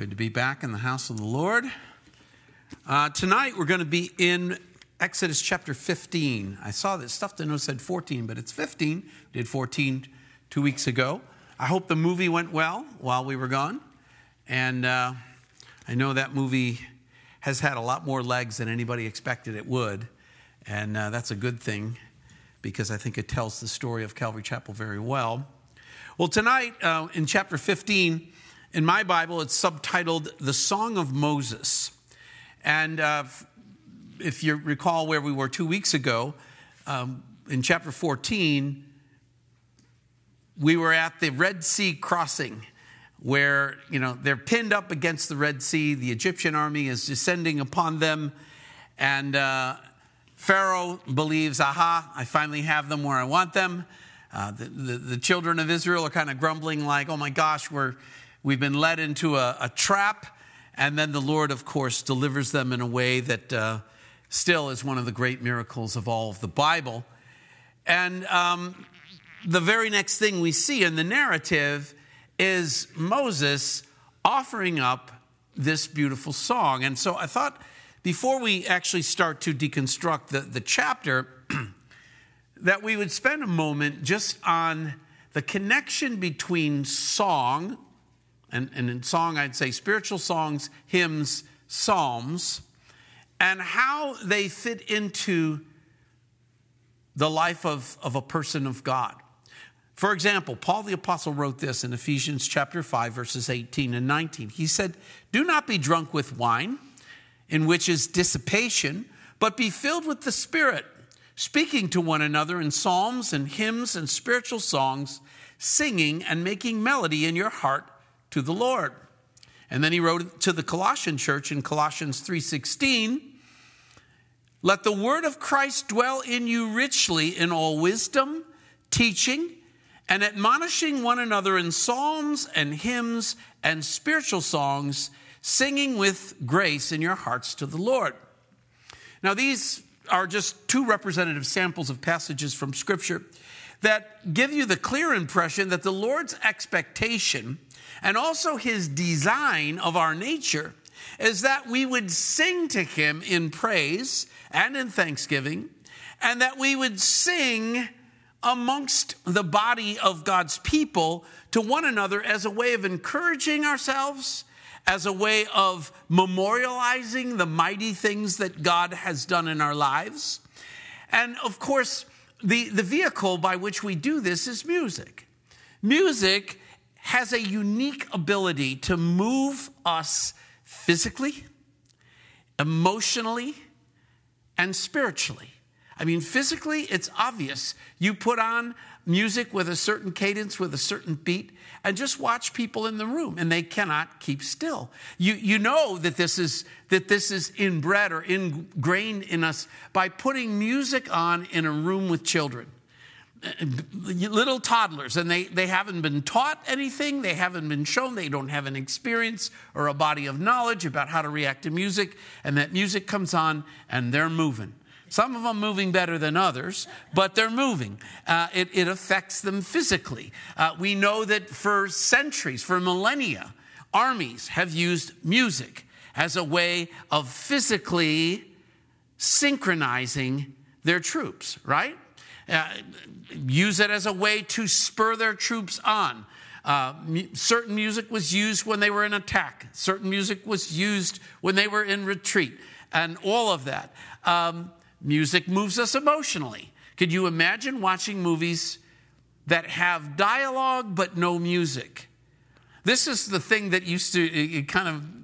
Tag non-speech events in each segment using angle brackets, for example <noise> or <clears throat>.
Good to be back in the house of the Lord. Uh, tonight we're going to be in Exodus chapter 15. I saw that stuff that said 14, but it's 15. We did 14 two weeks ago. I hope the movie went well while we were gone. And uh, I know that movie has had a lot more legs than anybody expected it would. And uh, that's a good thing because I think it tells the story of Calvary Chapel very well. Well, tonight uh, in chapter 15, in my Bible, it's subtitled The Song of Moses. And uh, if you recall where we were two weeks ago, um, in chapter 14, we were at the Red Sea crossing where, you know, they're pinned up against the Red Sea. The Egyptian army is descending upon them. And uh, Pharaoh believes, aha, I finally have them where I want them. Uh, the, the, the, children of Israel are kind of grumbling, like, oh my gosh, we're, We've been led into a, a trap, and then the Lord, of course, delivers them in a way that uh, still is one of the great miracles of all of the Bible. And um, the very next thing we see in the narrative is Moses offering up this beautiful song. And so I thought before we actually start to deconstruct the, the chapter, <clears throat> that we would spend a moment just on the connection between song and, and in song, I'd say spiritual songs, hymns, psalms, and how they fit into the life of, of a person of God. For example, Paul the Apostle wrote this in Ephesians chapter 5, verses 18 and 19. He said, Do not be drunk with wine, in which is dissipation, but be filled with the Spirit, speaking to one another in psalms and hymns and spiritual songs, singing and making melody in your heart to the Lord. And then he wrote to the Colossian church in Colossians 3:16, "Let the word of Christ dwell in you richly in all wisdom, teaching and admonishing one another in psalms and hymns and spiritual songs, singing with grace in your hearts to the Lord." Now these are just two representative samples of passages from scripture that give you the clear impression that the Lord's expectation and also his design of our nature is that we would sing to him in praise and in thanksgiving, and that we would sing amongst the body of God's people to one another as a way of encouraging ourselves, as a way of memorializing the mighty things that God has done in our lives. And of course, the, the vehicle by which we do this is music. Music has a unique ability to move us physically, emotionally, and spiritually. I mean, physically, it's obvious. You put on music with a certain cadence, with a certain beat, and just watch people in the room, and they cannot keep still. You, you know that this, is, that this is inbred or ingrained in us by putting music on in a room with children little toddlers and they, they haven't been taught anything. They haven't been shown. They don't have an experience or a body of knowledge about how to react to music. And that music comes on and they're moving. Some of them moving better than others but they're moving. Uh, it, it, affects them physically. Uh, we know that for centuries for millennia armies have used music as a way of physically synchronizing their troops right uh, use it as a way to spur their troops on. Uh, certain music was used when they were in attack, certain music was used when they were in retreat, and all of that. Um, music moves us emotionally. Could you imagine watching movies that have dialogue but no music? This is the thing that used to kind of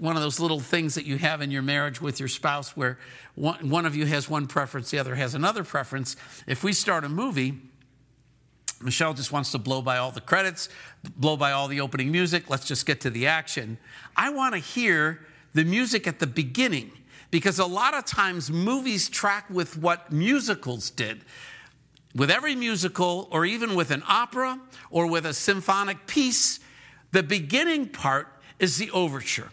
one of those little things that you have in your marriage with your spouse where one, one of you has one preference, the other has another preference. If we start a movie, Michelle just wants to blow by all the credits, blow by all the opening music. Let's just get to the action. I want to hear the music at the beginning because a lot of times movies track with what musicals did. With every musical, or even with an opera or with a symphonic piece, the beginning part is the overture.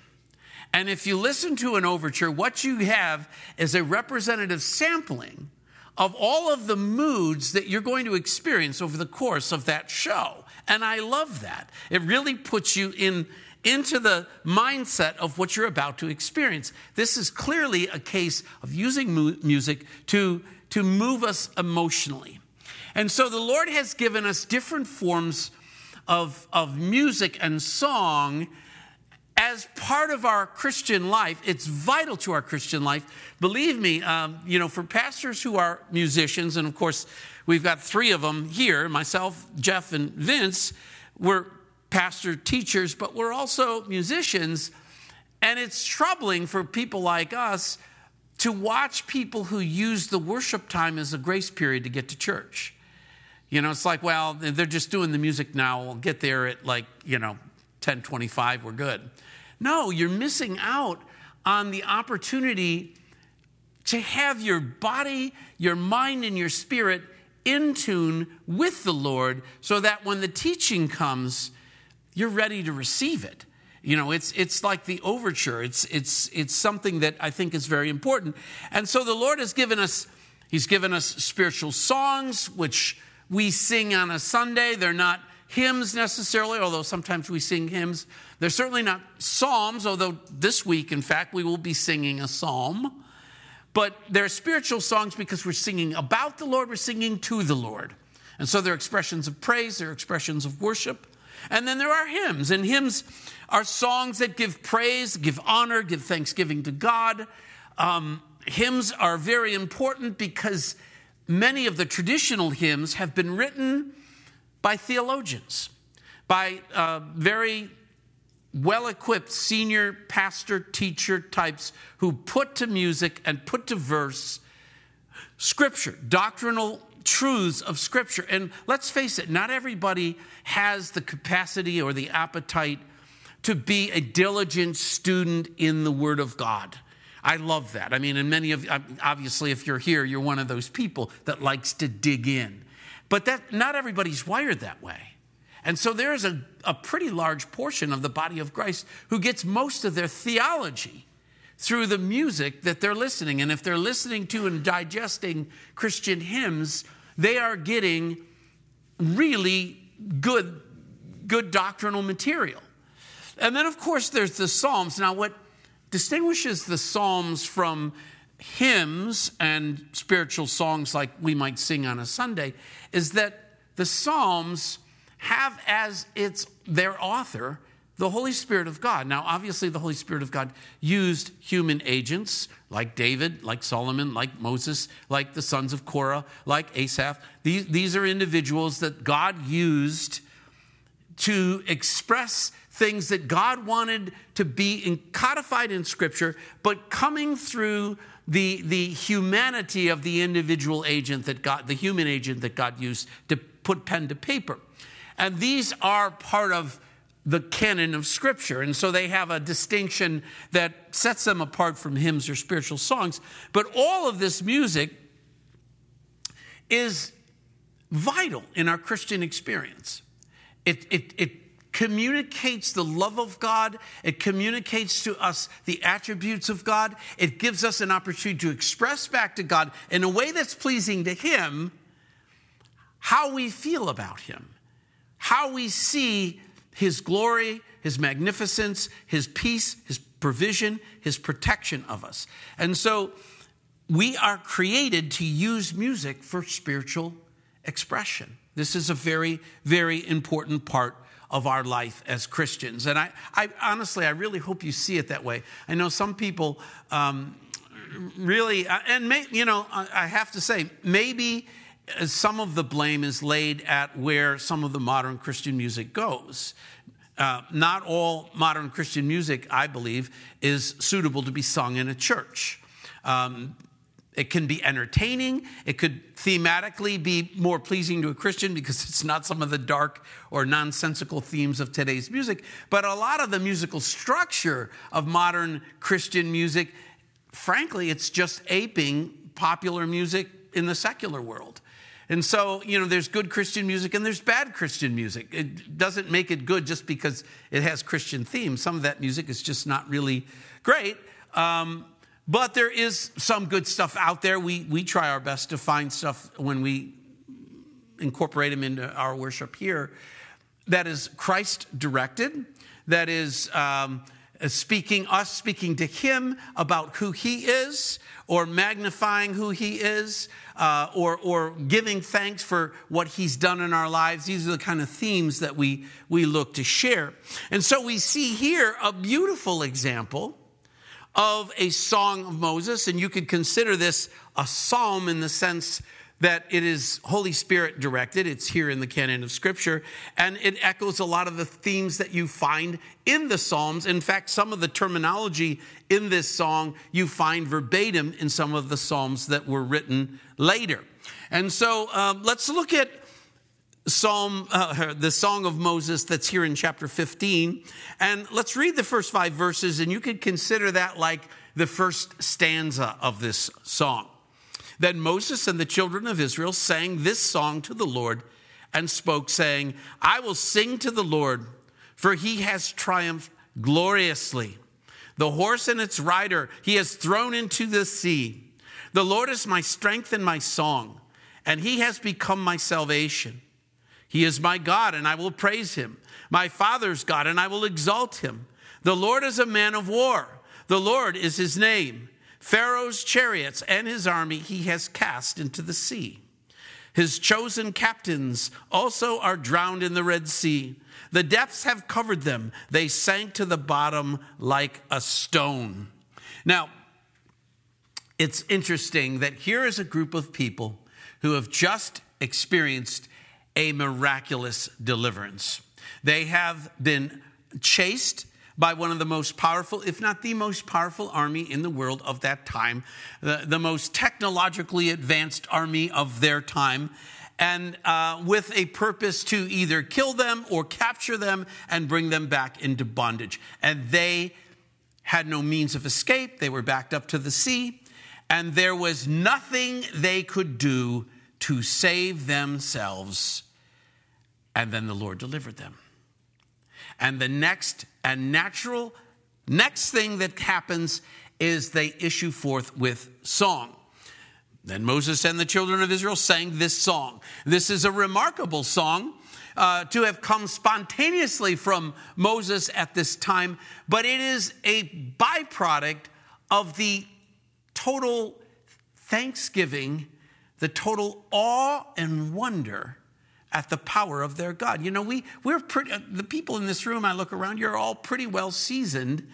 And if you listen to an overture, what you have is a representative sampling of all of the moods that you're going to experience over the course of that show. And I love that. It really puts you in, into the mindset of what you're about to experience. This is clearly a case of using mu- music to, to move us emotionally. And so the Lord has given us different forms of, of music and song as part of our Christian life. It's vital to our Christian life. Believe me, um, you know, for pastors who are musicians, and of course, we've got three of them here myself, Jeff, and Vince. We're pastor teachers, but we're also musicians. And it's troubling for people like us to watch people who use the worship time as a grace period to get to church. You know, it's like, well, they're just doing the music now. We'll get there at like, you know, 1025, we're good. No, you're missing out on the opportunity to have your body, your mind, and your spirit in tune with the Lord so that when the teaching comes, you're ready to receive it. You know, it's, it's like the overture. It's, it's, it's something that I think is very important. And so the Lord has given us, He's given us spiritual songs, which we sing on a Sunday. They're not hymns necessarily, although sometimes we sing hymns. They're certainly not psalms, although this week, in fact, we will be singing a psalm. But they're spiritual songs because we're singing about the Lord, we're singing to the Lord. And so they're expressions of praise, they're expressions of worship. And then there are hymns, and hymns are songs that give praise, give honor, give thanksgiving to God. Um, hymns are very important because many of the traditional hymns have been written by theologians, by uh, very well equipped senior pastor teacher types who put to music and put to verse scripture, doctrinal truths of scripture. And let's face it, not everybody has the capacity or the appetite to be a diligent student in the Word of God. I love that. I mean, and many of obviously, if you're here, you're one of those people that likes to dig in. But that not everybody's wired that way. And so there is a, a pretty large portion of the body of Christ who gets most of their theology through the music that they're listening. And if they're listening to and digesting Christian hymns, they are getting really good, good doctrinal material. And then, of course, there's the Psalms. Now, what distinguishes the Psalms from hymns and spiritual songs like we might sing on a Sunday is that the Psalms have as its their author the Holy Spirit of God. Now, obviously, the Holy Spirit of God used human agents like David, like Solomon, like Moses, like the sons of Korah, like Asaph. These, these are individuals that God used to express things that God wanted to be codified in Scripture, but coming through the, the humanity of the individual agent that God, the human agent that God used to put pen to paper. And these are part of the canon of Scripture. And so they have a distinction that sets them apart from hymns or spiritual songs. But all of this music is vital in our Christian experience. It, it, it communicates the love of God. It communicates to us the attributes of God. It gives us an opportunity to express back to God in a way that's pleasing to Him how we feel about Him, how we see His glory, His magnificence, His peace, His provision, His protection of us. And so we are created to use music for spiritual expression. This is a very, very important part of our life as Christians. And I, I honestly, I really hope you see it that way. I know some people um, really, uh, and may, you know, I have to say, maybe some of the blame is laid at where some of the modern Christian music goes. Uh, not all modern Christian music, I believe, is suitable to be sung in a church. Um, it can be entertaining. It could thematically be more pleasing to a Christian because it's not some of the dark or nonsensical themes of today's music. But a lot of the musical structure of modern Christian music, frankly, it's just aping popular music in the secular world. And so, you know, there's good Christian music and there's bad Christian music. It doesn't make it good just because it has Christian themes. Some of that music is just not really great. Um, but there is some good stuff out there. We, we try our best to find stuff when we incorporate them into our worship here that is Christ directed, that is um, speaking, us speaking to him about who he is, or magnifying who he is, uh, or, or giving thanks for what he's done in our lives. These are the kind of themes that we, we look to share. And so we see here a beautiful example of a song of Moses, and you could consider this a psalm in the sense that it is Holy Spirit directed. It's here in the canon of Scripture, and it echoes a lot of the themes that you find in the Psalms. In fact, some of the terminology in this song you find verbatim in some of the Psalms that were written later. And so um, let's look at Psalm, uh, the Song of Moses that's here in chapter 15. And let's read the first five verses, and you could consider that like the first stanza of this song. Then Moses and the children of Israel sang this song to the Lord and spoke, saying, I will sing to the Lord, for he has triumphed gloriously. The horse and its rider he has thrown into the sea. The Lord is my strength and my song, and he has become my salvation. He is my God, and I will praise him, my father's God, and I will exalt him. The Lord is a man of war, the Lord is his name. Pharaoh's chariots and his army he has cast into the sea. His chosen captains also are drowned in the Red Sea. The depths have covered them. They sank to the bottom like a stone. Now, it's interesting that here is a group of people who have just experienced a miraculous deliverance. They have been chased by one of the most powerful, if not the most powerful army in the world of that time, the, the most technologically advanced army of their time, and uh, with a purpose to either kill them or capture them and bring them back into bondage. And they had no means of escape, they were backed up to the sea, and there was nothing they could do to save themselves. And then the Lord delivered them. And the next and natural next thing that happens is they issue forth with song. Then Moses and the children of Israel sang this song. This is a remarkable song uh, to have come spontaneously from Moses at this time, but it is a byproduct of the total thanksgiving, the total awe and wonder at the power of their God. You know, we, we're pretty, the people in this room, I look around, you're all pretty well seasoned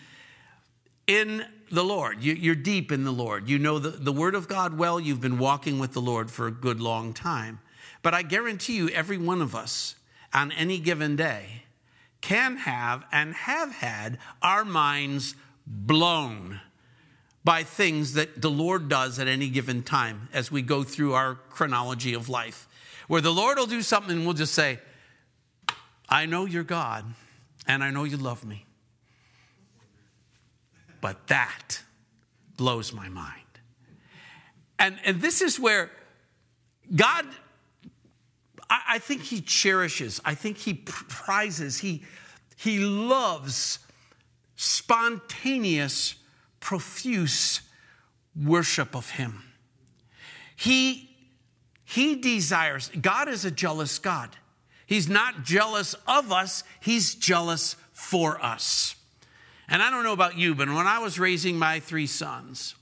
in the Lord. You, are deep in the Lord. You know the, the Word of God well. You've been walking with the Lord for a good long time. But I guarantee you, every one of us on any given day can have and have had our minds blown by things that the Lord does at any given time as we go through our chronology of life where the Lord will do something and we'll just say, I know you're God and I know you love me. But that blows my mind. And, and this is where God, I, I think He cherishes, I think He prizes, He, he loves spontaneous, profuse worship of Him. He he desires, God is a jealous God. He's not jealous of us, He's jealous for us. And I don't know about you, but when I was raising my three sons,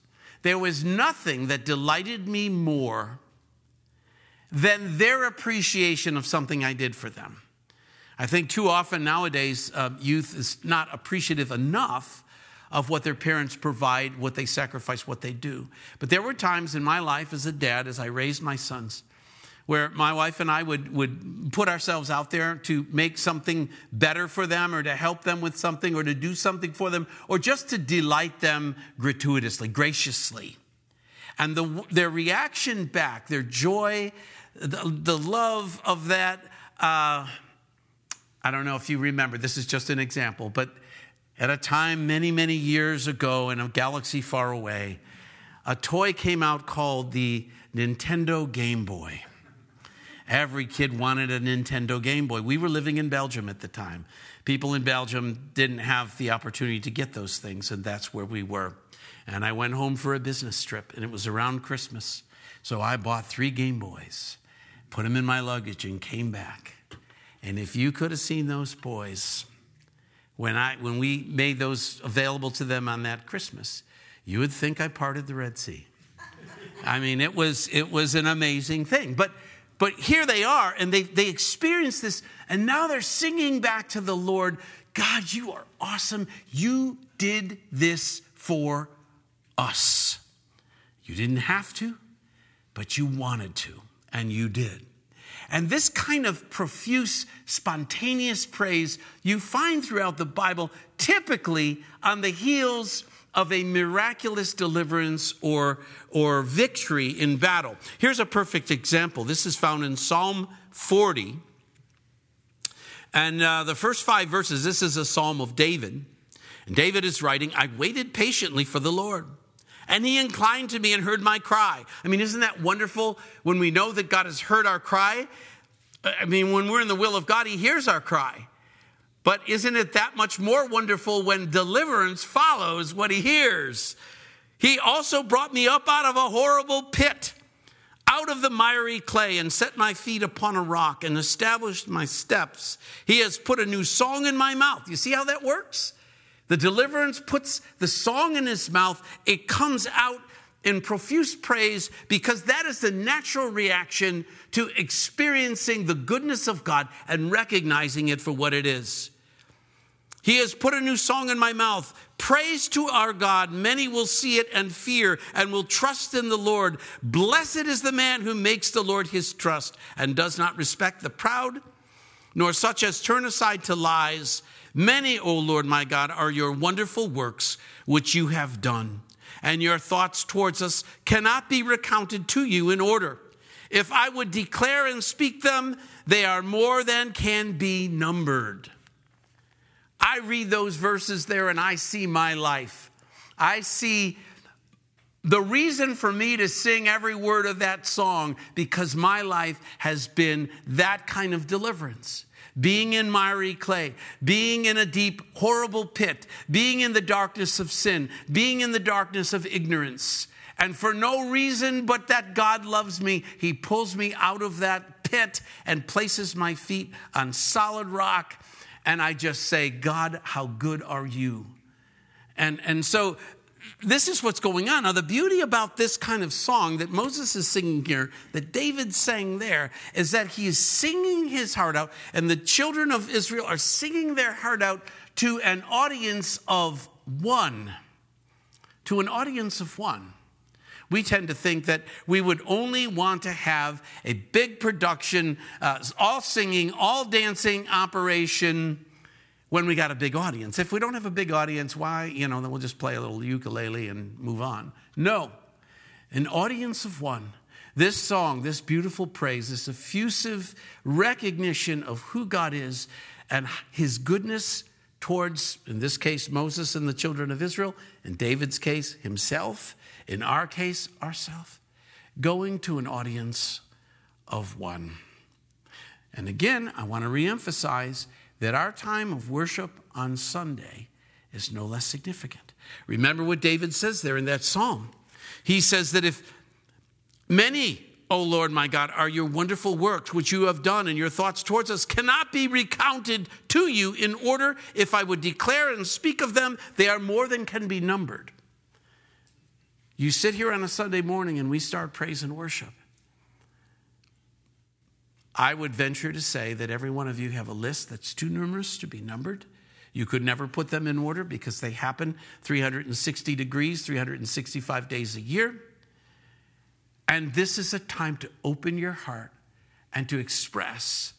there was nothing that delighted me more than their appreciation of something I did for them. I think too often nowadays, uh, youth is not appreciative enough of what their parents provide, what they sacrifice, what they do. But there were times in my life as a dad, as I raised my sons, where my wife and I would, would put ourselves out there to make something better for them or to help them with something or to do something for them or just to delight them gratuitously, graciously. And the, their reaction back, their joy, the, the love of that, uh, I don't know if you remember, this is just an example, but at a time many, many years ago in a galaxy far away, a toy came out called the Nintendo Game Boy. Every kid wanted a Nintendo Game Boy. We were living in Belgium at the time. People in Belgium didn't have the opportunity to get those things, and that's where we were. And I went home for a business trip, and it was around Christmas. So I bought three Game Boys, put them in my luggage, and came back. And if you could have seen those boys, when, I, when we made those available to them on that Christmas, you would think I parted the Red Sea. I mean, it was, it was an amazing thing. But, but here they are, and they, they experienced this, and now they're singing back to the Lord God, you are awesome. You did this for us. You didn't have to, but you wanted to, and you did. And this kind of profuse, spontaneous praise you find throughout the Bible, typically on the heels of a miraculous deliverance or, or victory in battle. Here's a perfect example. This is found in Psalm 40. And uh, the first five verses, this is a psalm of David. And David is writing, I waited patiently for the Lord. And he inclined to me and heard my cry. I mean, isn't that wonderful when we know that God has heard our cry? I mean, when we're in the will of God, he hears our cry. But isn't it that much more wonderful when deliverance follows what he hears? He also brought me up out of a horrible pit, out of the miry clay, and set my feet upon a rock and established my steps. He has put a new song in my mouth. You see how that works? The deliverance puts the song in his mouth, it comes out in profuse praise because that is the natural reaction to experiencing the goodness of God and recognizing it for what it is. He has put a new song in my mouth. Praise to our God. Many will see it and fear and will trust in the Lord. Blessed is the man who makes the Lord his trust and does not respect the proud, nor such as turn aside to lies. Many, O Lord my God, are your wonderful works which you have done, and your thoughts towards us cannot be recounted to you in order. If I would declare and speak them, they are more than can be numbered. I read those verses there and I see my life. I see the reason for me to sing every word of that song because my life has been that kind of deliverance. Being in miry clay, being in a deep, horrible pit, being in the darkness of sin, being in the darkness of ignorance. And for no reason but that God loves me, He pulls me out of that pit and places my feet on solid rock and I just say, God, how good are you? And, and so this is what's going on. Now, the beauty about this kind of song that Moses is singing here, that David sang there, is that he is singing his heart out, and the children of Israel are singing their heart out to an audience of one. To an audience of one we tend to think that we would only want to have a big production, uh, all singing, all dancing operation when we got a big audience. If we don't have a big audience, why, you know, then we'll just play a little ukulele and move on. No, an audience of one. This song, this beautiful praise, this effusive recognition of who God is and his goodness towards, in this case, Moses and the children of Israel, in David's case, himself, in our case, ourselves, going to an audience of one. And again, I want to reemphasize that our time of worship on Sunday is no less significant. Remember what David says there in that psalm. He says that if many, O Lord my God, are your wonderful works which you have done, and your thoughts towards us cannot be recounted to you in order, if I would declare and speak of them, they are more than can be numbered. You sit here on a Sunday morning and we start praise and worship. I would venture to say that every one of you have a list that's too numerous to be numbered. You could never put them in order because they happen 360 degrees, 365 days a year. And this is a time to open your heart and to express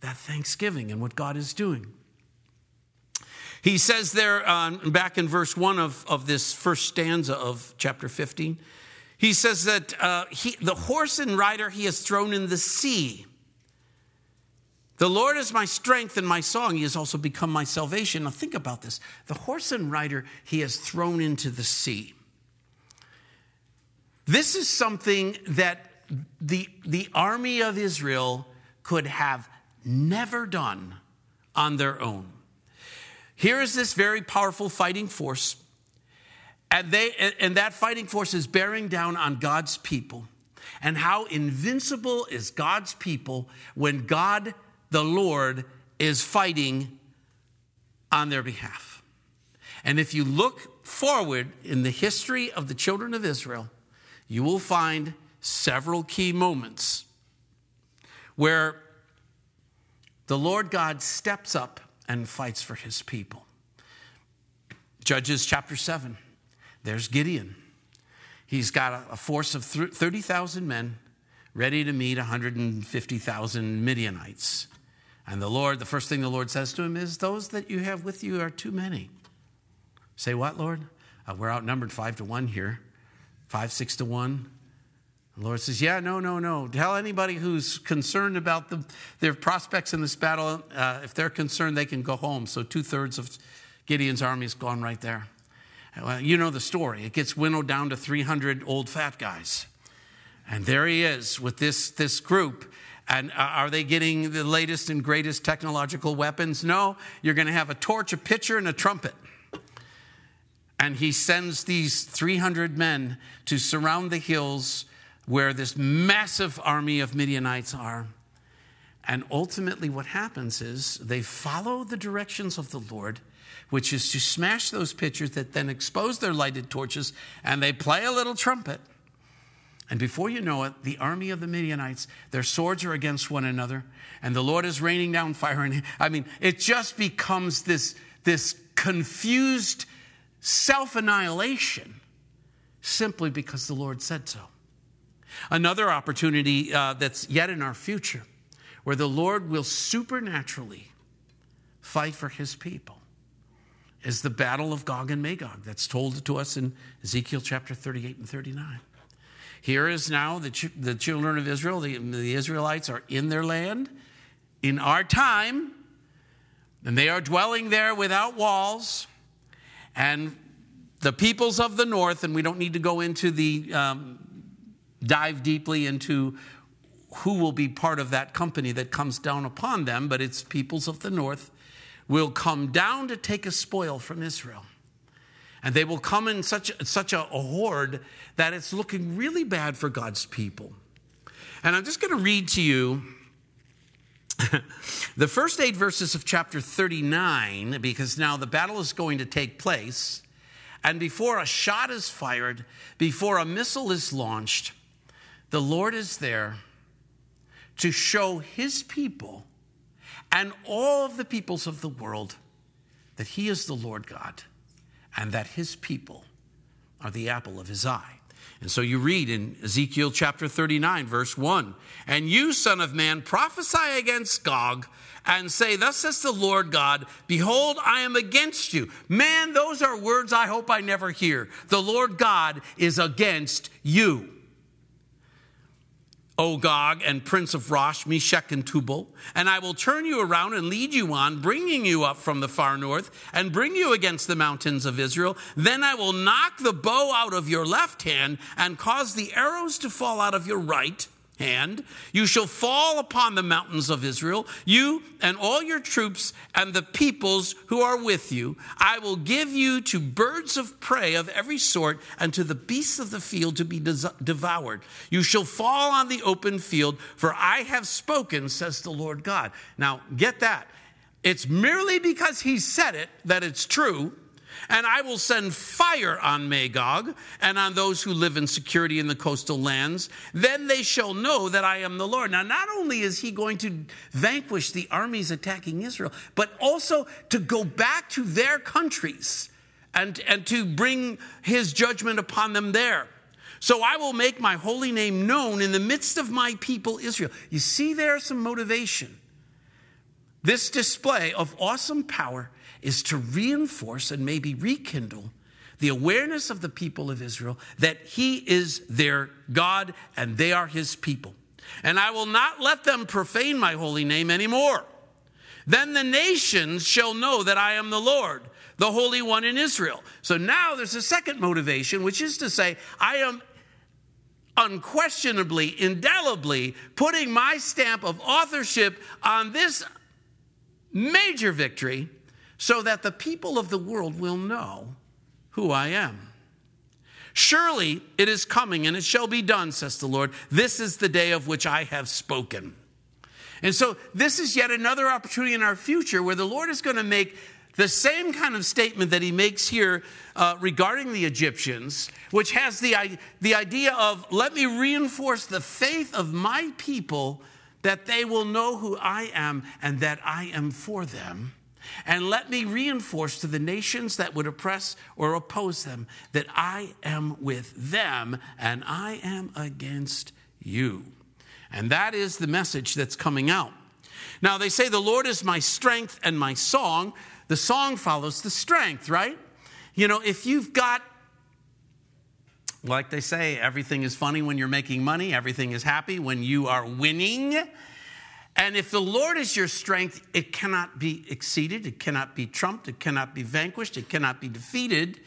that thanksgiving and what God is doing. He says there, um, back in verse 1 of, of this first stanza of chapter 15, he says that uh, he, the horse and rider he has thrown in the sea. The Lord is my strength and my song. He has also become my salvation. Now, think about this the horse and rider he has thrown into the sea. This is something that the, the army of Israel could have never done on their own. Here is this very powerful fighting force, and, they, and that fighting force is bearing down on God's people. And how invincible is God's people when God, the Lord, is fighting on their behalf. And if you look forward in the history of the children of Israel, you will find several key moments where the Lord God steps up and fights for his people. Judges chapter 7, there's Gideon. He's got a force of 30,000 men ready to meet 150,000 Midianites. And the Lord, the first thing the Lord says to him is, Those that you have with you are too many. Say, What, Lord? Uh, we're outnumbered five to one here, five, six to one. The Lord says, Yeah, no, no, no. Tell anybody who's concerned about the, their prospects in this battle, uh, if they're concerned, they can go home. So two thirds of Gideon's army is gone right there. Well, you know the story. It gets winnowed down to 300 old fat guys. And there he is with this, this group. And uh, are they getting the latest and greatest technological weapons? No. You're going to have a torch, a pitcher, and a trumpet. And he sends these 300 men to surround the hills where this massive army of Midianites are. And ultimately, what happens is they follow the directions of the Lord which is to smash those pitchers that then expose their lighted torches and they play a little trumpet. And before you know it, the army of the Midianites, their swords are against one another, and the Lord is raining down fire. And I mean, it just becomes this, this confused self annihilation simply because the Lord said so. Another opportunity uh, that's yet in our future, where the Lord will supernaturally fight for his people is the battle of Gog and Magog that's told to us in Ezekiel chapter 38 and 39. Here is now the, ch- the children of Israel, the, the Israelites are in their land in our time, and they are dwelling there without walls. And the peoples of the north, and we don't need to go into the um, dive deeply into who will be part of that company that comes down upon them, but it's peoples of the north will come down to take a spoil from Israel. And they will come in such, such a, horde that it's looking really bad for God's people. And I'm just going to read to you <laughs> the first eight verses of chapter 39, because now the battle is going to take place. And before a shot is fired, before a missile is launched, the Lord is there to show his people and all of the peoples of the world that he is the Lord God and that his people are the apple of his eye. And so you read in Ezekiel chapter 39, verse 1 And you, son of man, prophesy against Gog and say, Thus says the Lord God, Behold, I am against you. Man, those are words I hope I never hear. The Lord God is against you. O Gog and prince of Rosh, Meshech, and Tubal, and I will turn you around and lead you on, bringing you up from the far north, and bring you against the mountains of Israel. Then I will knock the bow out of your left hand, and cause the arrows to fall out of your right hand. You shall fall upon the mountains of Israel, you and all your troops and the peoples who are with you. I will give you to birds of prey of every sort and to the beasts of the field to be devoured. You shall fall on the open field, for I have spoken, says the Lord God. Now, get that. It's merely because he said it that it's true and I will send fire on Magog and on those who live in security in the coastal lands. Then they shall know that I am the Lord. Now, not only is he going to vanquish the armies attacking Israel, but also to go back to their countries and, and to bring his judgment upon them there. So I will make my holy name known in the midst of my people Israel. You see, there's some motivation. This display of awesome power is to reinforce and maybe rekindle the awareness of the people of Israel that he is their God and they are his people. And I will not let them profane my holy name anymore. Then the nations shall know that I am the Lord, the Holy One in Israel. So now there's a second motivation, which is to say, I am unquestionably, indelibly putting my stamp of authorship on this major victory so that the people of the world will know who I am. Surely it is coming and it shall be done, says the Lord. This is the day of which I have spoken. And so, this is yet another opportunity in our future where the Lord is going to make the same kind of statement that he makes here uh, regarding the Egyptians, which has the, the idea of let me reinforce the faith of my people that they will know who I am and that I am for them. And let me reinforce to the nations that would oppress or oppose them that I am with them and I am against you. And that is the message that's coming out. Now, they say, The Lord is my strength and my song. The song follows the strength, right? You know, if you've got, like they say, everything is funny when you're making money, everything is happy when you are winning. And if the Lord is your strength, it cannot be exceeded, it cannot be trumped, it cannot be vanquished, it cannot be defeated.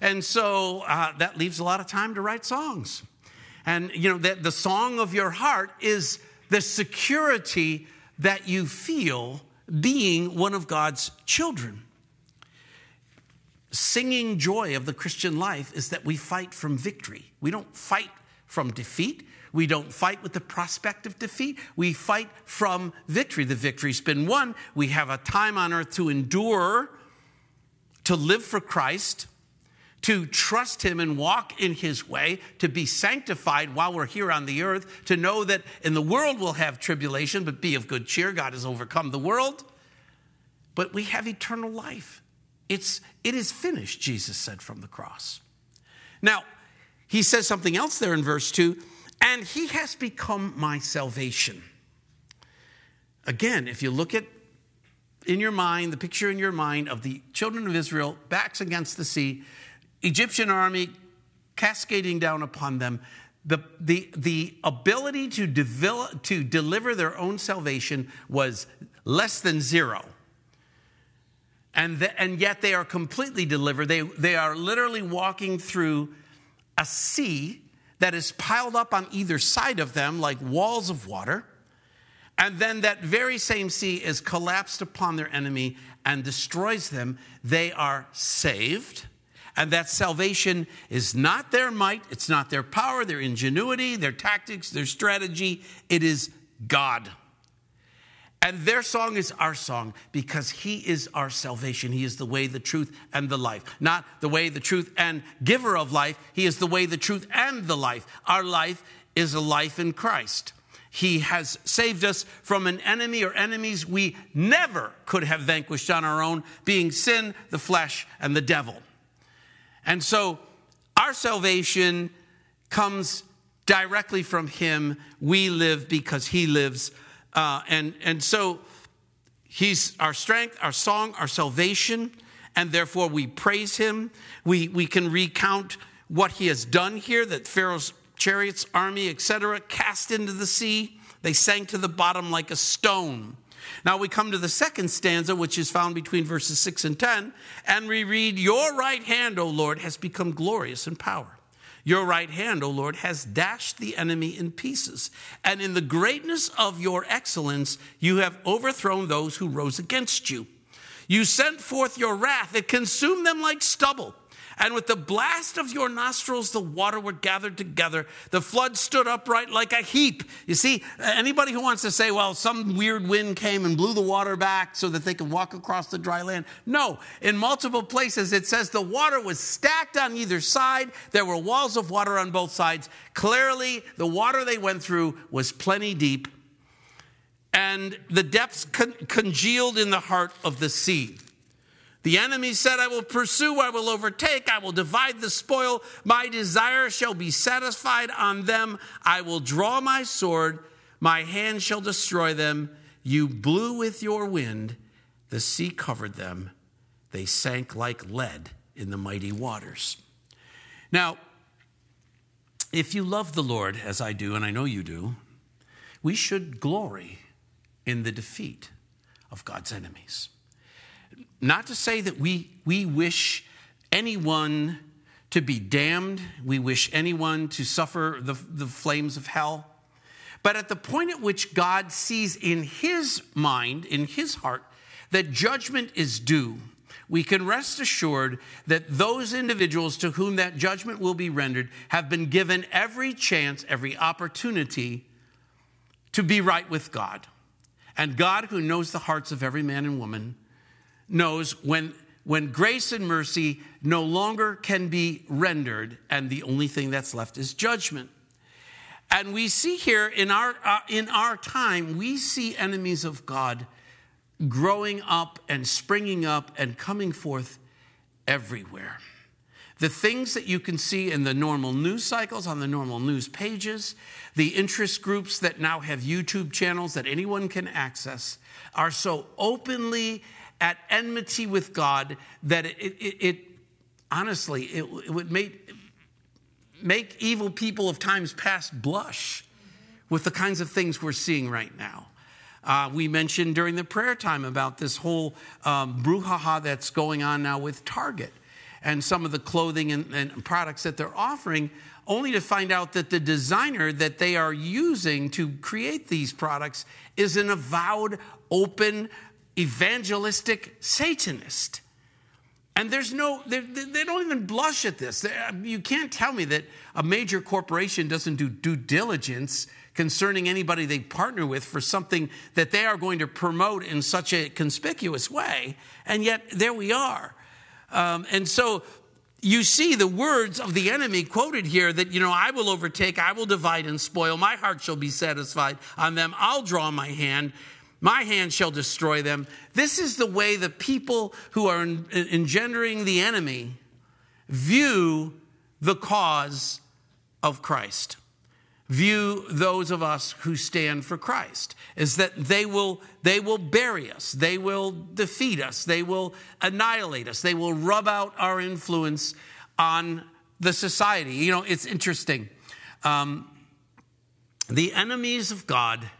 And so uh, that leaves a lot of time to write songs. And you know that the song of your heart is the security that you feel being one of God's children. Singing joy of the Christian life is that we fight from victory. We don't fight from defeat. We don't fight with the prospect of defeat. We fight from victory. The victory's been won. We have a time on earth to endure, to live for Christ, to trust Him and walk in His way, to be sanctified while we're here on the earth, to know that in the world we'll have tribulation, but be of good cheer. God has overcome the world. But we have eternal life. It's, it is finished, Jesus said from the cross. Now, he says something else there in verse 2 and he has become my salvation. Again, if you look at in your mind, the picture in your mind of the children of Israel, backs against the sea, Egyptian army cascading down upon them, the, the, the ability to, develop, to deliver their own salvation was less than zero. And, the, and yet they are completely delivered. They, they are literally walking through a sea that is piled up on either side of them like walls of water. And then that very same sea is collapsed upon their enemy and destroys them. They are saved. And that salvation is not their might, it's not their power, their ingenuity, their tactics, their strategy. It is God. And their song is our song because He is our salvation. He is the way, the truth, and the life. Not the way, the truth, and giver of life. He is the way, the truth, and the life. Our life is a life in Christ. He has saved us from an enemy or enemies we never could have vanquished on our own, being sin, the flesh, and the devil. And so our salvation comes directly from Him. We live because He lives uh, and, and so he's our strength, our song, our salvation, and therefore we praise him. We, we can recount what he has done here that Pharaoh's chariots, army, etc., cast into the sea. They sank to the bottom like a stone. Now we come to the second stanza, which is found between verses 6 and 10, and we read, Your right hand, O Lord, has become glorious in power. Your right hand, O Lord, has dashed the enemy in pieces. And in the greatness of your excellence, you have overthrown those who rose against you. You sent forth your wrath, it consumed them like stubble. And with the blast of your nostrils, the water were gathered together. The flood stood upright like a heap. You see, anybody who wants to say, well, some weird wind came and blew the water back so that they can walk across the dry land. No, in multiple places it says the water was stacked on either side. There were walls of water on both sides. Clearly, the water they went through was plenty deep. And the depths con- congealed in the heart of the sea. The enemy said, I will pursue, I will overtake, I will divide the spoil. My desire shall be satisfied on them. I will draw my sword, my hand shall destroy them. You blew with your wind, the sea covered them. They sank like lead in the mighty waters. Now, if you love the Lord, as I do, and I know you do, we should glory in the defeat of God's enemies. Not to say that we, we wish anyone to be damned, we wish anyone to suffer the, the flames of hell. But at the point at which God sees in his mind, in his heart, that judgment is due, we can rest assured that those individuals to whom that judgment will be rendered have been given every chance, every opportunity to be right with God. And God, who knows the hearts of every man and woman, knows when, when grace and mercy no longer can be rendered, and the only thing that's left is judgment. And we see here in our, uh, in our time, we see enemies of God growing up and springing up and coming forth everywhere. The things that you can see in the normal news cycles, on the normal news pages, the interest groups that now have YouTube channels that anyone can access, are so openly at enmity with God that it, it, it honestly, it, it, would make, make evil people of times past blush with the kinds of things we're seeing right now. Uh, we mentioned during the prayer time about this whole um, brouhaha that's going on now with Target and some of the clothing and, and products that they're offering, only to find out that the designer that they are using to create these products is an avowed, open, evangelistic Satanist. And there's no, they, they, don't even blush at this. You can't tell me that a major corporation doesn't do due diligence concerning anybody they partner with for something that they are going to promote in such a conspicuous way. And yet, there we are. Um, and so you see the words of the enemy quoted here that, you know, I will overtake, I will divide and spoil, my heart shall be satisfied on them, I'll draw my hand. My hand shall destroy them. This is the way the people who are engendering the enemy view the cause of Christ view those of us who stand for Christ is that they will they will bury us they will defeat us they will annihilate us they will rub out our influence on the society you know it's interesting um, the enemies of God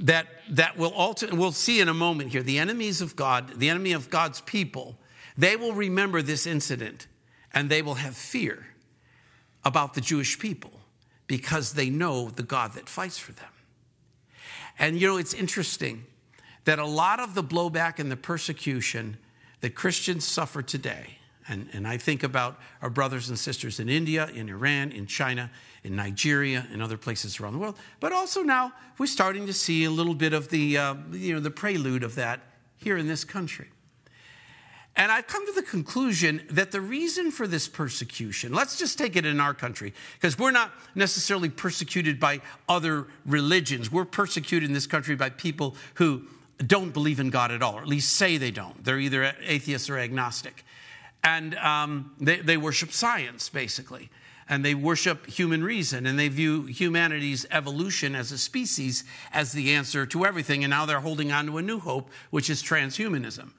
that that will alter we'll see in a moment here the enemies of God the enemy of God's people they will remember this incident and they will have fear about the Jewish people because they know the God that fights for them. And you know, it's interesting that a lot of the blowback and the persecution that Christians suffer today, and, and I think about our brothers and sisters in India, in Iran, in China, in Nigeria, and other places around the world, but also now we're starting to see a little bit of the, uh, you know, the prelude of that here in this country. And I've come to the conclusion that the reason for this persecution, let's just take it in our country, because we're not necessarily persecuted by other religions. We're persecuted in this country by people who don't believe in God at all, or at least say they don't. They're either atheists or agnostic. And um, they, they worship science, basically. And they worship human reason, and they view humanity's evolution as a species as the answer to everything. And now they're holding on to a new hope, which is transhumanism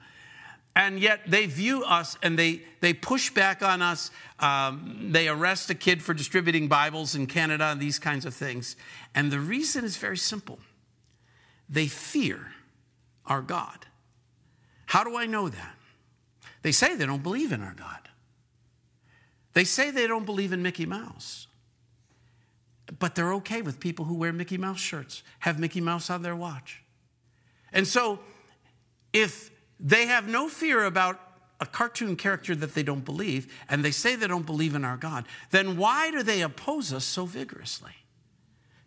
and yet they view us and they, they push back on us. Um, they arrest a kid for distributing Bibles in Canada and these kinds of things. And the reason is very simple they fear our God. How do I know that? They say they don't believe in our God. They say they don't believe in Mickey Mouse. But they're okay with people who wear Mickey Mouse shirts, have Mickey Mouse on their watch. And so, if they have no fear about a cartoon character that they don't believe, and they say they don't believe in our God. Then why do they oppose us so vigorously?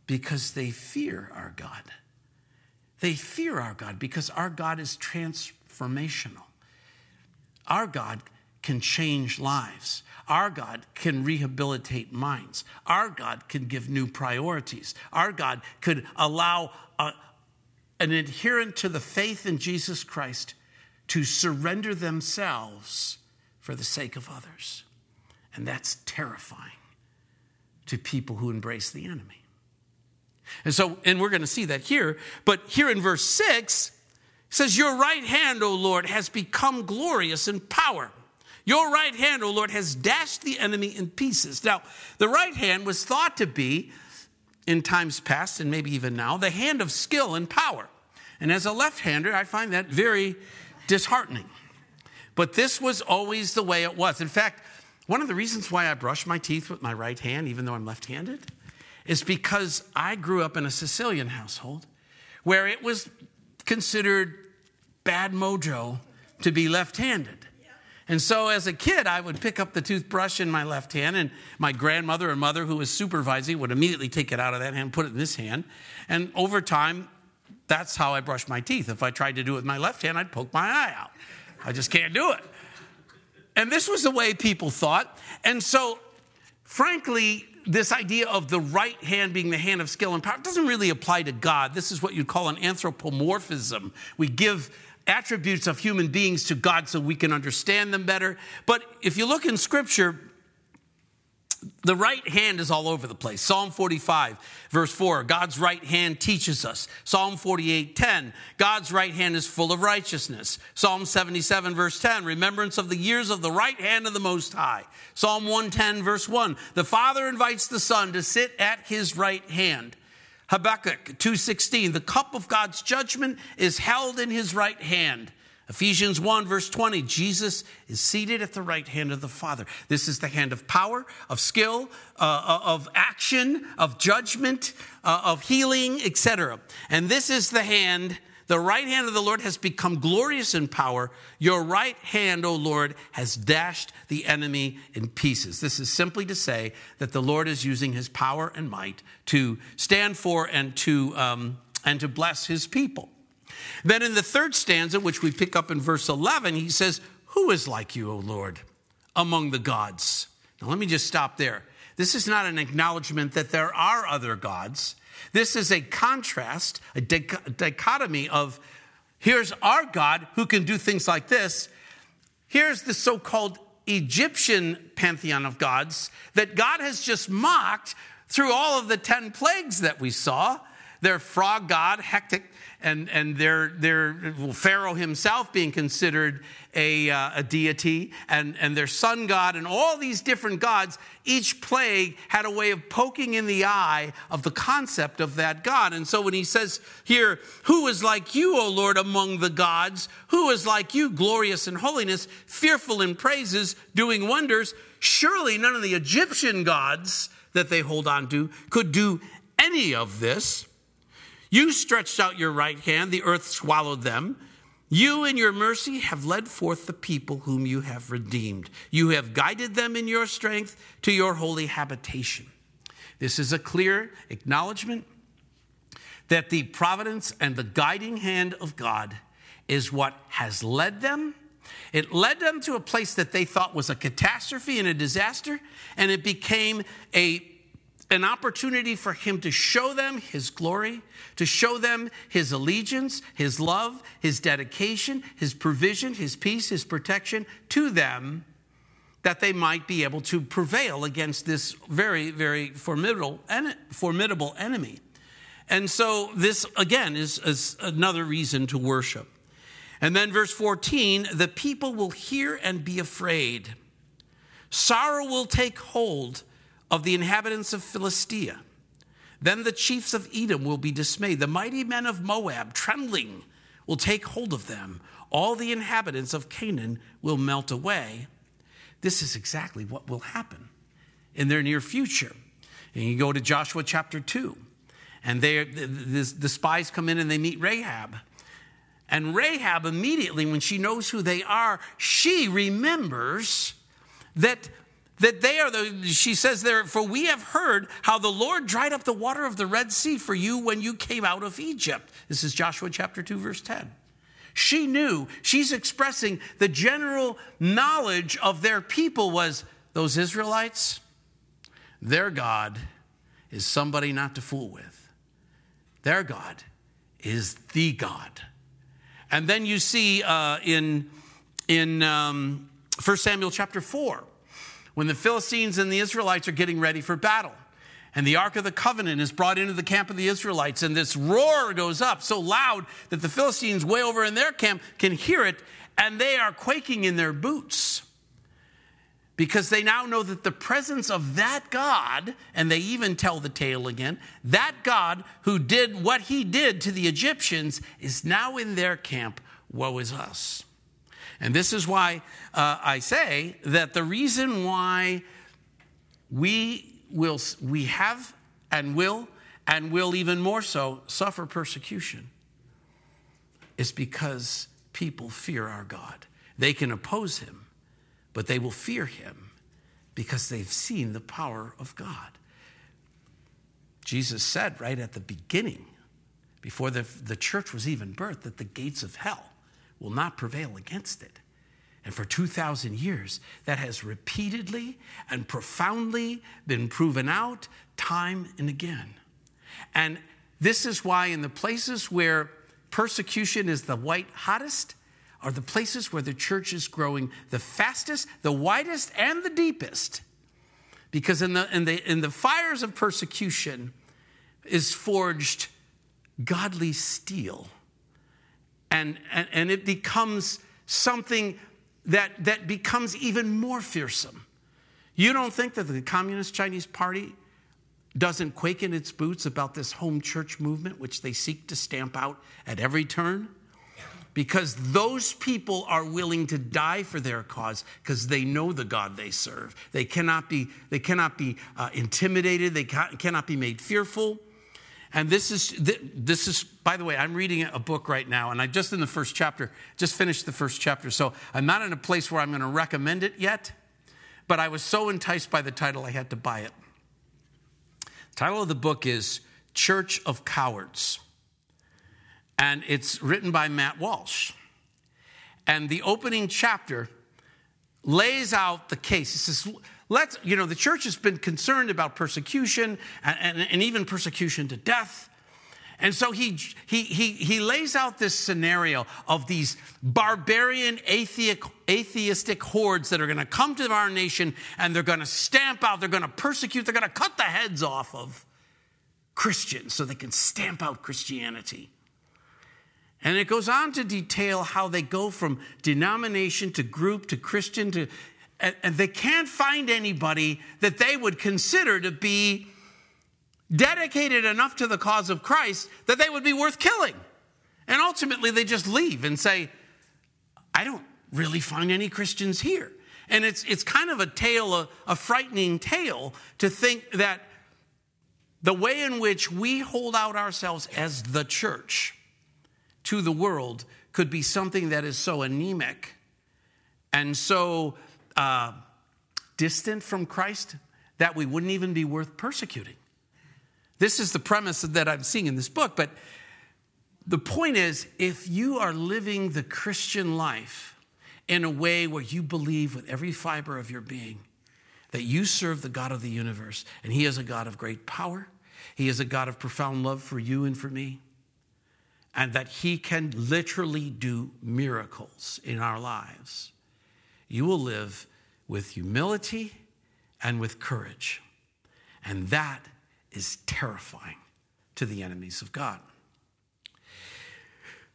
Because they fear our God. They fear our God because our God is transformational. Our God can change lives. Our God can rehabilitate minds. Our God can give new priorities. Our God could allow a, an adherent to the faith in Jesus Christ to surrender themselves for the sake of others. And that's terrifying to people who embrace the enemy. And so, and we're going to see that here, but here in verse 6, says, Your right hand, O Lord, has become glorious in power. Your right hand, O Lord, has dashed the enemy in pieces. Now, the right hand was thought to be, in times past and maybe even now, the hand of skill and power. And as a left hander, I find that very disheartening. But this was always the way it was. In fact, one of the reasons why I brush my teeth with my right hand, even though I'm left handed, is because I grew up in a Sicilian household where it was considered bad mojo to be left handed. And so as a kid, I would pick up the toothbrush in my left hand, and my grandmother and mother, who was supervising, would immediately take it out of that hand, put it in this hand. And over time, That's how I brush my teeth. If I tried to do it with my left hand, I'd poke my eye out. I just can't do it. And this was the way people thought. And so, frankly, this idea of the right hand being the hand of skill and power doesn't really apply to God. This is what you'd call an anthropomorphism. We give attributes of human beings to God so we can understand them better. But if you look in Scripture, the right hand is all over the place. Psalm 45, verse 4, God's right hand teaches us. Psalm 48, 10, God's right hand is full of righteousness. Psalm 77, verse 10, remembrance of the years of the right hand of the Most High. Psalm 110, verse 1, the Father invites the Son to sit at his right hand. Habakkuk 2:16 the cup of God's judgment is held in his right hand. Ephesians 1, verse 20, Jesus is seated at the right hand of the Father. This is the hand of power, of skill, uh, uh of action, of judgment, uh, of healing, etc. And this is the hand, the right hand of the Lord has become glorious in power. Your right hand, O Lord, has dashed the enemy in pieces. This is simply to say that the Lord is using his power and might to stand for and to, um, and to bless his people. Then in the third stanza, which we pick up in verse 11, he says, Who is like you, O Lord, among the gods? Now let me just stop there. This is not an acknowledgement that there are other gods. This is a contrast, a dichotomy of here's our God who can do things like this. Here's the so called Egyptian pantheon of gods that God has just mocked through all of the 10 plagues that we saw. Their frog god, Heqet, and, and their, their Pharaoh himself being considered a, uh, a deity, and, and their sun god, and all these different gods, each plague had a way of poking in the eye of the concept of that God. And so when he says here, Who is like you, O Lord, among the gods? Who is like you, glorious in holiness, fearful in praises, doing wonders? Surely none of the Egyptian gods that they hold on to could do any of this. You stretched out your right hand, the earth swallowed them. You, in your mercy, have led forth the people whom you have redeemed. You have guided them in your strength to your holy habitation. This is a clear acknowledgement that the providence and the guiding hand of God is what has led them. It led them to a place that they thought was a catastrophe and a disaster, and it became a an opportunity for him to show them his glory, to show them his allegiance, his love, his dedication, his provision, his peace, his protection to them, that they might be able to prevail against this very, very formidable, and formidable enemy. And so, this again is, is another reason to worship. And then, verse 14 the people will hear and be afraid. Sorrow will take hold of the inhabitants of Philistia. Then the chiefs of Edom will be dismayed. The mighty men of Moab, trembling, will take hold of them. All the inhabitants of Canaan will melt away. This is exactly what will happen in their near future. And you go to Joshua chapter 2, and they, the, the, the spies come in and they meet Rahab. And Rahab immediately, when she knows who they are, she remembers that that they are the, she says there, for we have heard how the Lord dried up the water of the Red Sea for you when you came out of Egypt. This is Joshua chapter 2, verse 10. She knew, she's expressing the general knowledge of their people was those Israelites, their God is somebody not to fool with. Their God is the God. And then you see uh, in, in um, 1 Samuel chapter 4, when the Philistines and the Israelites are getting ready for battle. And the Ark of the Covenant is brought into the camp of the Israelites, and this roar goes up so loud that the Philistines, way over in their camp, can hear it, and they are quaking in their boots because they now know that the presence of that God, and they even tell the tale again, that God who did what he did to the Egyptians is now in their camp. Woe is us. And this is why uh, I say that the reason why we will we have and will and will even more so suffer persecution is because people fear our God. They can oppose him, but they will fear him because they've seen the power of God. Jesus said right at the beginning before the, the church was even birthed, that the gates of hell will not prevail against it. And for 2,000 years, that has repeatedly and profoundly been proven out time and again. And this is why, in the places where persecution is the white hottest, are the places where the church is growing the fastest, the widest, and the deepest. Because in the, in the, in the fires of persecution is forged godly steel. And, and, and it becomes something that, that becomes even more fearsome. You don't think that the Communist Chinese Party doesn't quake in its boots about this home church movement, which they seek to stamp out at every turn? Because those people are willing to die for their cause because they know the God they serve. They cannot be, they cannot be uh, intimidated, they cannot be made fearful. And this is, this is, by the way, I'm reading a book right now, and I just in the first chapter, just finished the first chapter. So I'm not in a place where I'm going to recommend it yet, but I was so enticed by the title, I had to buy it. The title of the book is Church of Cowards, and it's written by Matt Walsh. And the opening chapter lays out the case. It says, Let's, you know, the church has been concerned about persecution and, and, and even persecution to death. And so he, he, he, he lays out this scenario of these barbarian atheistic, atheistic hordes that are going to come to our nation and they're going to stamp out, they're going to persecute, they're going to cut the heads off of Christians so they can stamp out Christianity. And it goes on to detail how they go from denomination to group to Christian to and, and they can't find anybody that they would consider to be dedicated enough to the cause of Christ that they would be worth killing. And ultimately, they just leave and say, I don't really find any Christians here. And it's, it's kind of a tale, a, a frightening tale to think that the way in which we hold out ourselves as the church to the world could be something that is so anemic and so uh, distant from Christ that we wouldn't even be worth persecuting. This is the premise that I'm seeing in this book. But the point is if you are living the Christian life in a way where you believe with every fiber of your being that you serve the God of the universe, and He is a God of great power, He is a God of profound love for you and for me, and that He can literally do miracles in our lives you will live with humility and with courage. And that is terrifying to the enemies of God.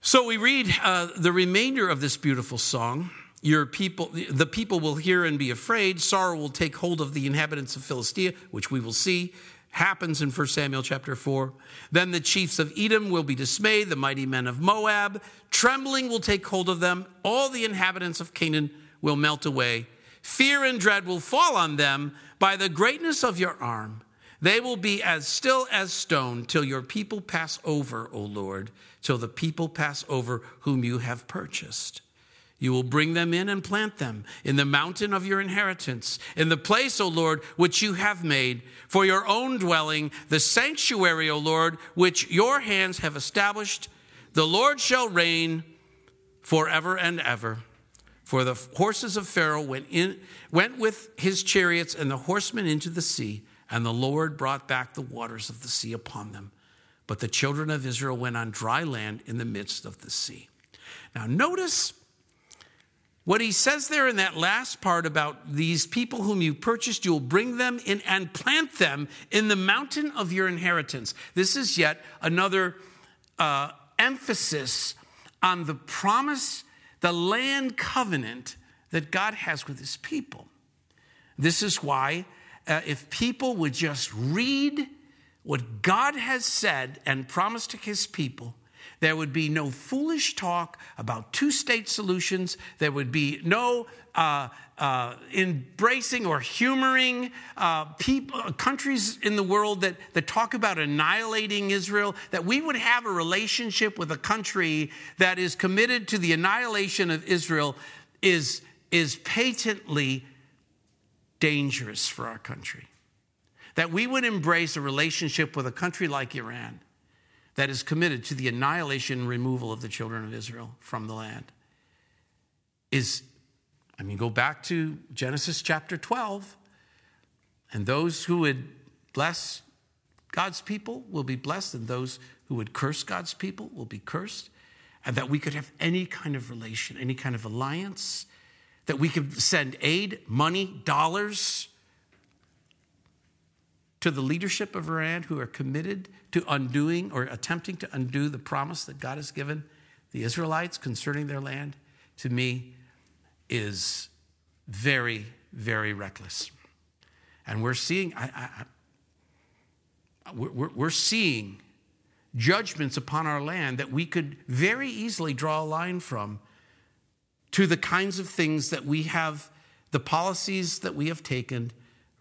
So we read uh, the remainder of this beautiful song. Your people, the people will hear and be afraid. Sorrow will take hold of the inhabitants of Philistia, which we will see happens in 1 Samuel chapter 4. Then the chiefs of Edom will be dismayed, the mighty men of Moab. Trembling will take hold of them. All the inhabitants of Canaan will melt away. Fear and dread will fall on them by the greatness of your arm. They will be as still as stone till your people pass over, O Lord, till the people pass over whom you have purchased. You will bring them in and plant them in the mountain of your inheritance, in the place, O Lord, which you have made for your own dwelling, the sanctuary, O Lord, which your hands have established. The Lord shall reign forever and ever. For the horses of Pharaoh went, in, went with his chariots and the horsemen into the sea, and the Lord brought back the waters of the sea upon them. But the children of Israel went on dry land in the midst of the sea. Now, notice what he says there in that last part about these people whom you purchased, you will bring them in and plant them in the mountain of your inheritance. This is yet another uh, emphasis on the promise the land covenant that God has with his people. This is why, uh, if people would just read what God has said and promised to his people, there would be no foolish talk about two state solutions. There would be no uh, uh, embracing or humoring uh, people, uh, countries in the world that, that talk about annihilating Israel, that we would have a relationship with a country that is committed to the annihilation of Israel is, is patently dangerous for our country. That we would embrace a relationship with a country like Iran that is committed to the annihilation and removal of the children of Israel from the land is, I mean, go back to Genesis chapter 12, and those who would bless God's people will be blessed, and those who would curse God's people will be cursed, and that we could have any kind of relation, any kind of alliance, that we could send aid, money, dollars to the leadership of Iran who are committed to undoing or attempting to undo the promise that God has given the Israelites concerning their land, to me, is very, very reckless. And we're seeing, I, I, we're, we're seeing judgments upon our land that we could very easily draw a line from to the kinds of things that we have, the policies that we have taken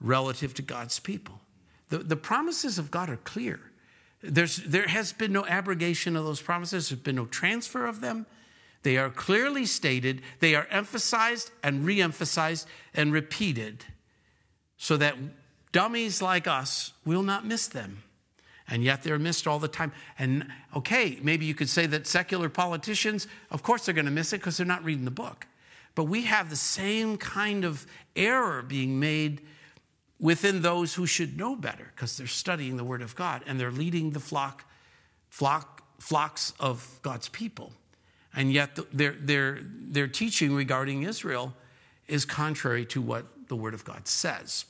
relative to God's people. The, the promises of God are clear. There's, there has been no abrogation of those promises, there's been no transfer of them. They are clearly stated, they are emphasized and re emphasized and repeated so that dummies like us will not miss them. And yet they're missed all the time. And okay, maybe you could say that secular politicians, of course, they're going to miss it because they're not reading the book. But we have the same kind of error being made within those who should know better because they're studying the Word of God and they're leading the flock, flock, flocks of God's people. And yet their, their, their teaching regarding Israel is contrary to what the Word of God says.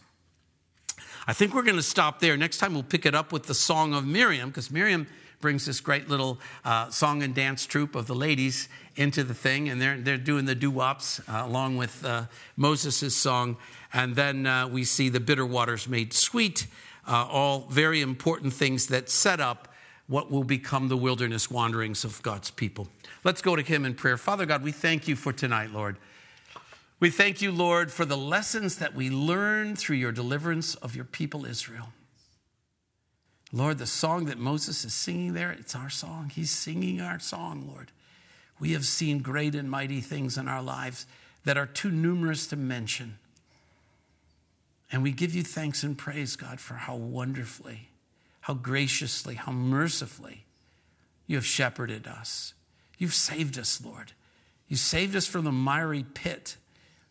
I think we're going to stop there. Next time we'll pick it up with the Song of Miriam because Miriam brings this great little uh, song and dance troupe of the ladies into the thing, and they're, they're doing the doo wops uh, along with uh, Moses' song. And then uh, we see the bitter waters made sweet, uh, all very important things that set up what will become the wilderness wanderings of God's people. Let's go to Him in prayer. Father God, we thank you for tonight, Lord. We thank you, Lord, for the lessons that we learned through your deliverance of your people, Israel. Lord, the song that Moses is singing there, it's our song. He's singing our song, Lord. We have seen great and mighty things in our lives that are too numerous to mention. And we give you thanks and praise, God, for how wonderfully, how graciously, how mercifully you have shepherded us. You've saved us, Lord. You saved us from the miry pit.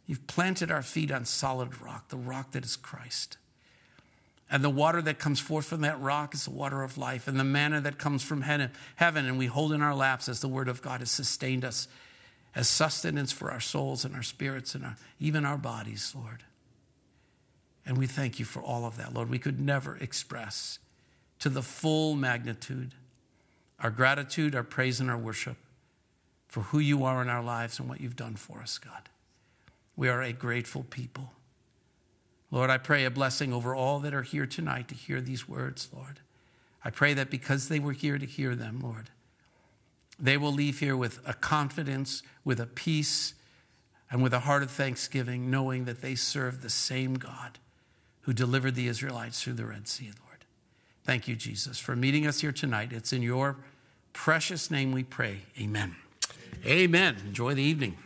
You've planted our feet on solid rock, the rock that is Christ. And the water that comes forth from that rock is the water of life. And the manna that comes from heaven and we hold in our laps as the word of God has sustained us as sustenance for our souls and our spirits and our, even our bodies, Lord. And we thank you for all of that, Lord. We could never express to the full magnitude our gratitude, our praise, and our worship for who you are in our lives and what you've done for us, God. We are a grateful people. Lord, I pray a blessing over all that are here tonight to hear these words, Lord. I pray that because they were here to hear them, Lord, they will leave here with a confidence, with a peace, and with a heart of thanksgiving, knowing that they serve the same God who delivered the Israelites through the Red Sea, Lord. Thank you, Jesus, for meeting us here tonight. It's in your precious name we pray. Amen. Amen. Enjoy the evening.